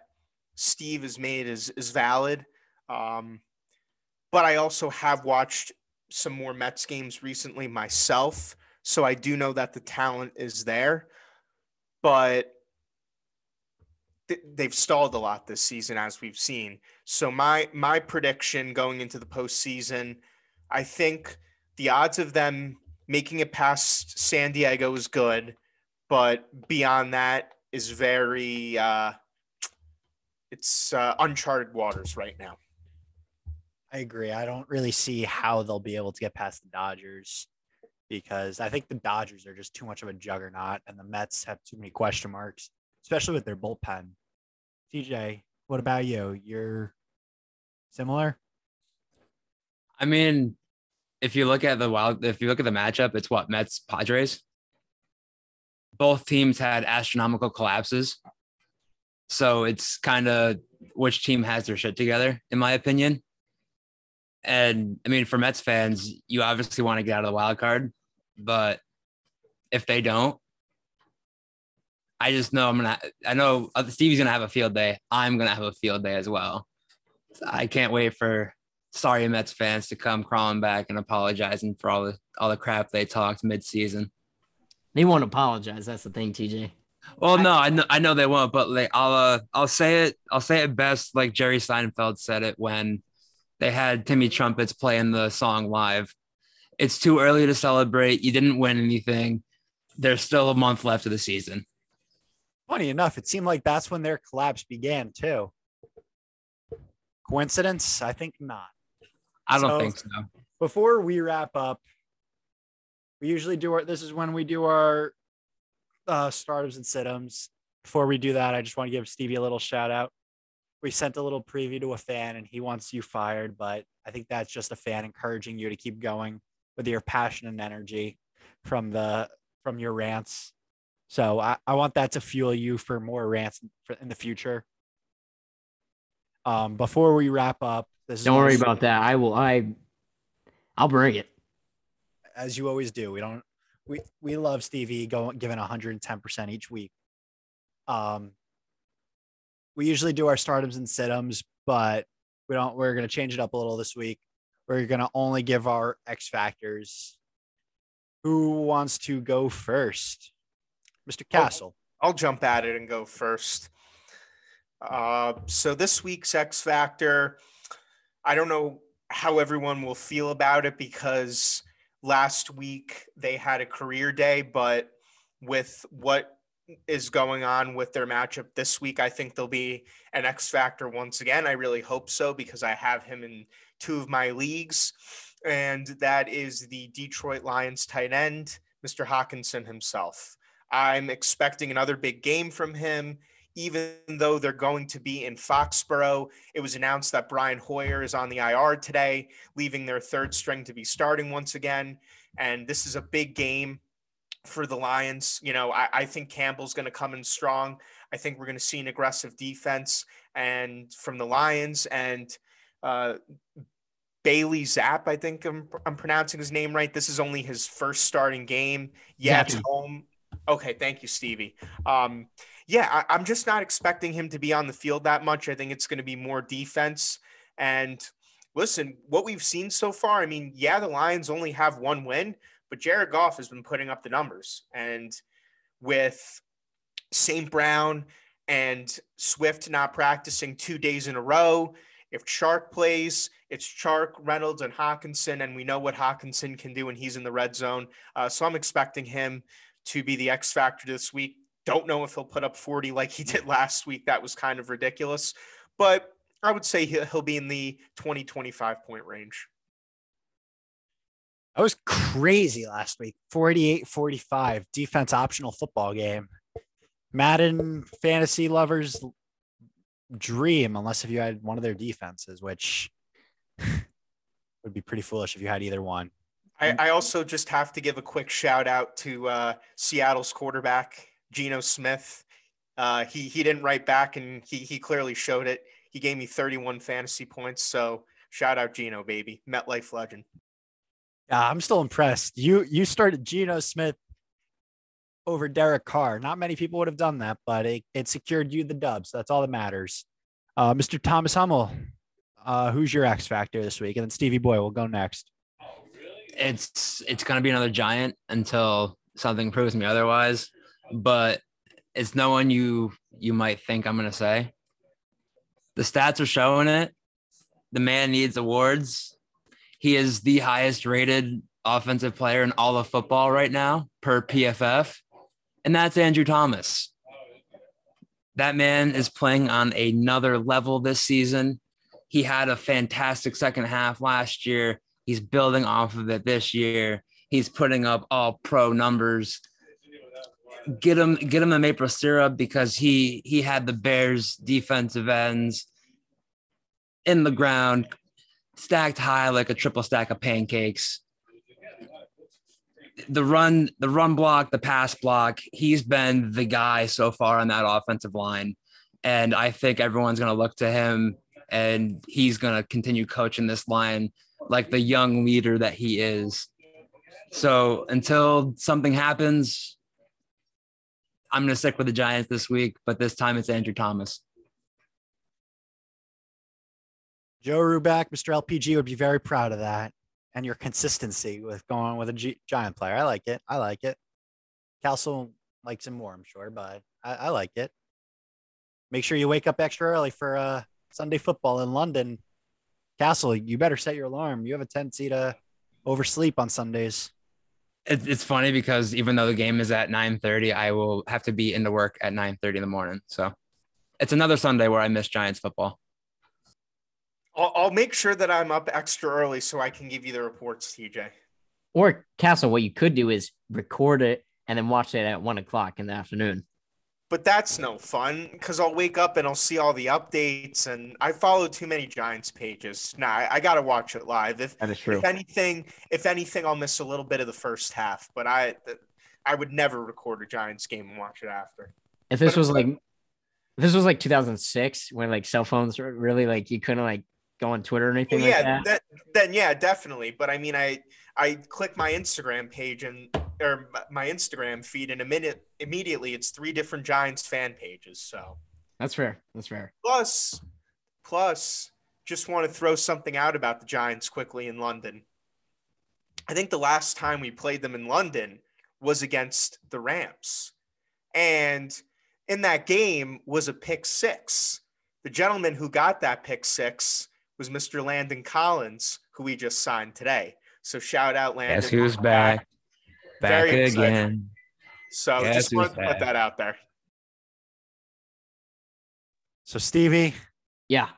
Steve has made is is valid, um, but I also have watched some more Mets games recently myself, so I do know that the talent is there, but th- they've stalled a lot this season as we've seen. So my my prediction going into the postseason, I think the odds of them making it past San Diego is good, but beyond that is very uh, it's uh, uncharted waters right now. I agree. I don't really see how they'll be able to get past the Dodgers because I think the Dodgers are just too much of a juggernaut and the Mets have too many question marks, especially with their bullpen. TJ, what about you? You're similar? I mean, if you look at the wild, if you look at the matchup, it's what Mets Padres. Both teams had astronomical collapses, so it's kind of which team has their shit together, in my opinion. And I mean, for Mets fans, you obviously want to get out of the wild card, but if they don't, I just know I'm gonna. I know uh, Stevie's gonna have a field day. I'm gonna have a field day as well. I can't wait for sorry Mets fans to come crawling back and apologizing for all the all the crap they talked mid-season. They won't apologize. That's the thing, TJ. Well, no, I know I know they won't, but like I'll uh, I'll say it I'll say it best like Jerry Seinfeld said it when they had Timmy Trumpets playing the song live. It's too early to celebrate. You didn't win anything. There's still a month left of the season. Funny enough, it seemed like that's when their collapse began too. Coincidence? I think not. I don't So- think so. Before we wrap up, we usually do our this is when we do our uh startums and sit-ums. Before we do that, I just want to give Stevie a little shout out. We sent a little preview to a fan and he wants you fired, but I think that's just a fan encouraging you to keep going with your passion and energy from the from your rants. So I, I want that to fuel you for more rants for, in the future. Um, before we wrap up, this Don't worry about that. I will. I. I'll bring it. as you always do. We don't we we love Stevie going giving 110% each week. Um we usually do our startums and situms, but we don't we're gonna change it up a little this week. We're gonna only give our X factors. Who wants to go first? Mr. Castle. I'll jump at it and go first. Uh, so this week's X Factor, I don't know how everyone will feel about it because last week they had a career day, but with what is going on with their matchup this week, I think there'll be an X Factor once again. I really hope so because I have him in two of my leagues, and that is the Detroit Lions tight end, Mr. Hockenson himself. I'm expecting another big game from him, even though they're going to be in Foxborough. It was announced that Brian Hoyer is on the IR today, leaving their third string to be starting once again. and this is a big game for the Lions. You know, I, I think Campbell's going to come in strong. I think we're going to see an aggressive defense and from the Lions and uh, Bailey Zapp. I think I'm, I'm pronouncing his name right. This is only his first starting game. Yeah, it's home. Okay, thank you, Stevie. Um, yeah, I, I'm just not expecting him to be on the field that much. I think it's going to be more defense. And listen, what we've seen so far, I mean, yeah, the Lions only have one win, but Jared Goff has been putting up the numbers. And with St. Brown and Swift not practicing two days in a row, if Chark plays, it's Chark, Reynolds, and Hockenson. and we know what Hockenson can do when he's in the red zone. Uh, so I'm expecting him to be the X factor this week. Don't know if he'll put up 40 like he did last week. That was kind of ridiculous, but I would say he'll be in the 20, 25 point range. That was crazy last week 48 45 defense optional football game. Madden fantasy lovers dream unless if you had one of their defenses, which would be pretty foolish if you had either one. I, I also just have to give a quick shout out to uh, Seattle's quarterback, Geno Smith. Uh, he he didn't write back, and he he clearly showed it. He gave me 31 fantasy points. So shout out Geno, baby, MetLife legend. Yeah, I'm still impressed. You you started Geno Smith over Derek Carr. Not many people would have done that, but it, it secured you the dubs. That's all that matters. Uh, Mr. Thomas Hummel, uh, who's your X factor this week? And then Stevie Boy will go next. It's it's gonna be another giant until something proves me otherwise. But it's no one you you might think I'm gonna say. The stats are showing it. The man needs awards. He is the highest rated offensive player in all of football right now per PFF, and that's Andrew Thomas. That man is playing on another level this season. He had a fantastic second half last year. He's building off of it this year. He's putting up all pro numbers. Get him, get him the maple syrup because he he had the Bears defensive ends in the ground, stacked high like a triple stack of pancakes. The run, the run block, the pass block, he's been the guy so far on that offensive line. And I think everyone's going to look to him and he's going to continue coaching this line like the young leader that he is. So until something happens, I'm going to stick with the Giants this week, but this time it's Andrew Thomas. Joe Ruback, Mr. LPG would be very proud of that and your consistency with going with a G- giant player. I like it. I like it. Castle likes him more, I'm sure, but I, I like it. Make sure you wake up extra early for uh, Sunday football in London. Castle, you better set your alarm. You have a tendency to oversleep on Sundays. It's funny because even though the game is at 9:30, I will have to be into work at 9:30 in the morning. So it's another Sunday where I miss Giants football. I'll, I'll make sure that I'm up extra early so I can give you the reports, TJ. Or Castle, what you could do is record it and then watch it at one o'clock in the afternoon. But that's no fun because I'll wake up and I'll see all the updates, and I follow too many Giants pages. Nah, I, I got to watch it live. If that is true. If anything, if anything, I'll miss a little bit of the first half. But I, I would never record a Giants game and watch it after. If this but was like, like, this was like 2006 when like cell phones were really like you couldn't like go on Twitter or anything well, yeah, like that? that? Then yeah, definitely. But I mean, I I click my Instagram page and or my Instagram feed in a minute immediately it's three different Giants fan pages. So that's fair. That's fair. Plus, plus, just want to throw something out about the Giants quickly in London. I think the last time we played them in London was against the Rams. And in that game was a pick six. The gentleman who got that pick six was Mr. Landon Collins, who we just signed today. So shout out Landon. Guess who's back? Back, back again. So Guess just want to put that out there. So Stevie, yeah,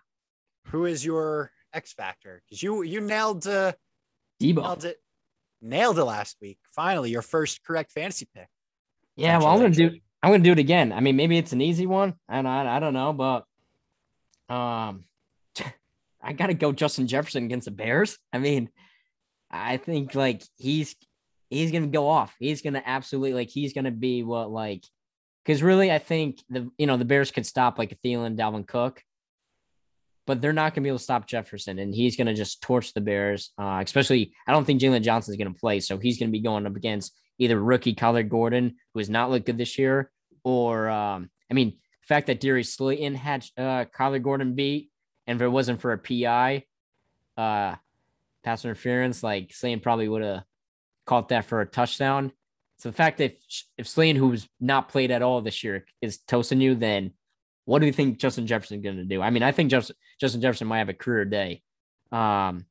who is your X factor? Because you you nailed uh, Deebo. nailed it, nailed it last week. Finally, your first correct fantasy pick. Yeah, well, I'm gonna do I'm gonna do it again. I mean, maybe it's an easy one, and I I don't know, but um, I got to go Justin Jefferson against the Bears. I mean, I think like he's he's gonna go off. He's gonna absolutely like he's gonna be what like because really I think the you know the Bears could stop like Thielen, Dalvin Cook, but they're not gonna be able to stop Jefferson, and he's gonna just torch the Bears. Uh, especially I don't think Jaylon Johnson is gonna play, so he's gonna be going up against either rookie Kyler Gordon, who has not looked good this year, or um, I mean the fact that Darius Slayton had uh, Kyler Gordon beat, and if it wasn't for a PI, uh, pass interference, like Slayton probably would have caught that for a touchdown. So the fact that if, if Slayton, who's not played at all this year, is toasting you, then what do you think Justin Jefferson's going to do? I mean, I think Justin, Justin Jefferson might have a career day um,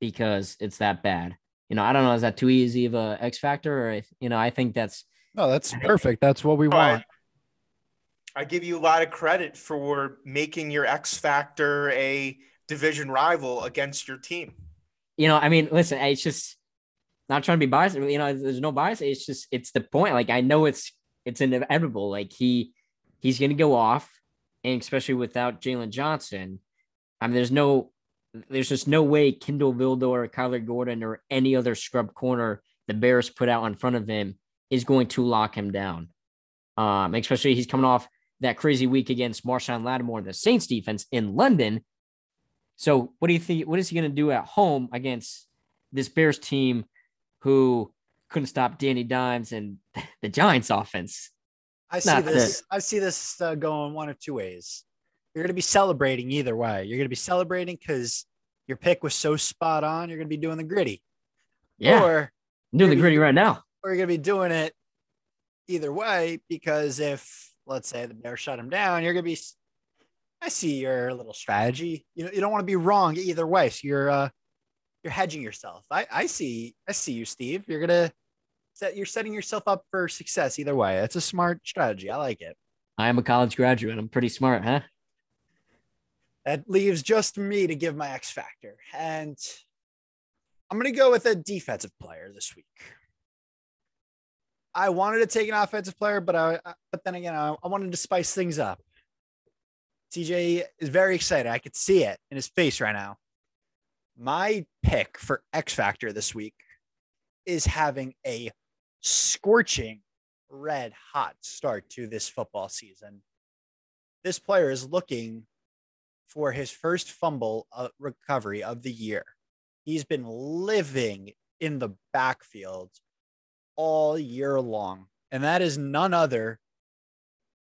because it's that bad. You know, I don't know. Is that too easy of a X factor? Or, you know, I think that's. No, that's perfect. That's what we want. I give you a lot of credit for making your X factor a division rival against your team. You know, I mean, listen, it's just not trying to be biased. You know, there's no bias. It's just it's the point. Like I know it's it's inevitable. Like he he's gonna go off, and especially without Jaylon Johnson, I mean, there's no there's just no way Kindle Vildor, Kyler Gordon, or any other scrub corner the Bears put out in front of him is going to lock him down. Um, especially he's coming off that crazy week against Marshon Lattimore, the Saints defense in London. So what do you think? What is he going to do at home against this Bears team who couldn't stop Danny Dimes and the Giants offense? I see Not this. I see this uh, going one of two ways. You're going to be celebrating either way. You're going to be celebrating because your pick was so spot on. You're going to be doing the gritty. Yeah. Or I'm doing the gritty right now. Or you're going to be doing it either way because if, let's say, the Bears shut him down, you're going to be. I see your little strategy. You know, you don't want to be wrong either way. So you're uh, you're hedging yourself. I, I see. I see you, Steve. You're gonna set. You're setting yourself up for success either way. That's a smart strategy. I like it. I am a college graduate. I'm pretty smart, huh? That leaves just me to give my X factor, and I'm gonna go with a defensive player this week. I wanted to take an offensive player, but I but then again, I, I wanted to spice things up. TJ is very excited. I could see it in his face right now my pick for X Factor this week is having a scorching red hot start to this football season. This player is looking for his first fumble uh, recovery of the year. He's been living in the backfield all year long, and that is none other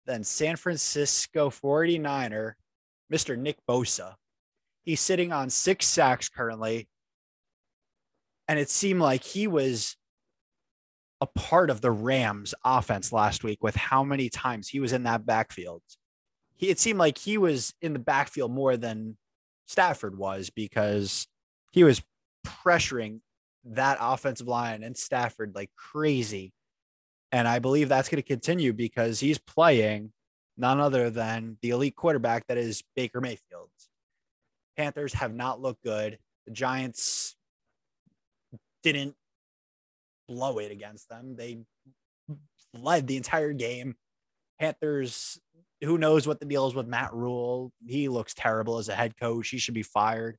than San Francisco 49er, Mr. Nick Bosa. He's sitting on six sacks currently. And it seemed like he was a part of the Rams offense last week with how many times he was in that backfield. He, it seemed like he was in the backfield more than Stafford was because he was pressuring that offensive line and Stafford like crazy. And I believe that's going to continue because he's playing none other than the elite quarterback that is Baker Mayfield. Panthers have not looked good. The Giants didn't blow it against them. They led the entire game. Panthers, who knows what the deal is with Matt Rhule? He looks terrible as a head coach. He should be fired.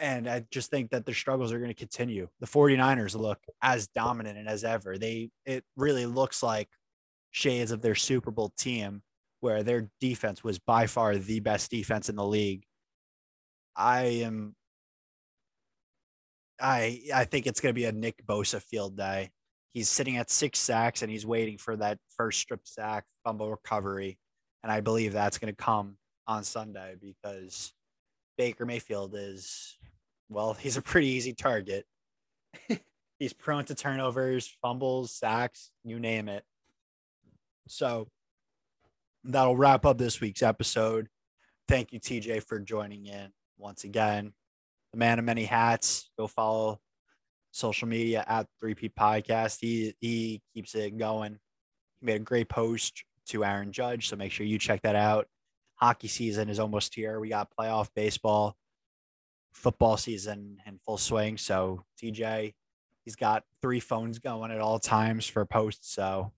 And I just think that their struggles are going to continue. The 49ers look as dominant as ever. They it really looks like shades of their Super Bowl team where their defense was by far the best defense in the league I am I I think it's going to be a Nick Bosa field day. He's sitting at six sacks and he's waiting for that first strip sack fumble recovery, and I believe that's going to come on Sunday because Baker Mayfield is well, he's a pretty easy target. he's prone to turnovers, fumbles, sacks, you name it. So that'll wrap up this week's episode. Thank you, TJ, for joining in once again, the man of many hats. Go follow social media at 3P Podcast. He he keeps it going. He made a great post to Aaron Judge, so make sure you check that out. Hockey season is almost here. We got playoff baseball, football season in full swing. So TJ, he's got three phones going at all times for posts. So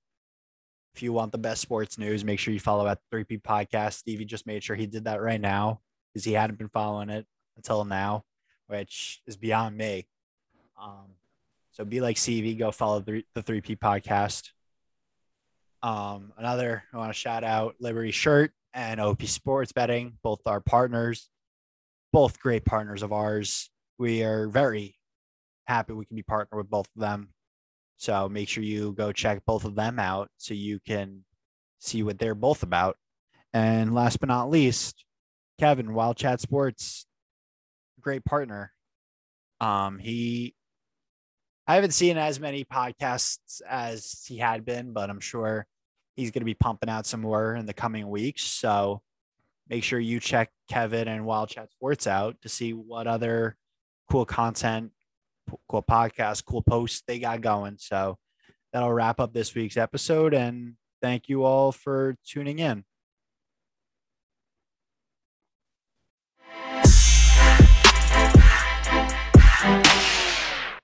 if you want the best sports news, make sure you follow at 3P Podcast. Stevie just made sure he did that right now because he hadn't been following it until now, which is beyond me. Um, So be like CV, go follow the, the 3P podcast. Um, another, I want to shout out Liberty Shirt and OP Sports Betting, both our partners, both great partners of ours. We are very happy we can be partnered with both of them. So make sure you go check both of them out so you can see what they're both about. And last but not least, Kevin, Wild Chat Sports, great partner. Um, he I haven't seen as many podcasts as he had been, but I'm sure he's going to be pumping out some more in the coming weeks. So make sure you check Kevin and Wild Chat Sports out to see what other cool content, cool podcasts, cool posts they got going. So that'll wrap up this week's episode. And thank you all for tuning in.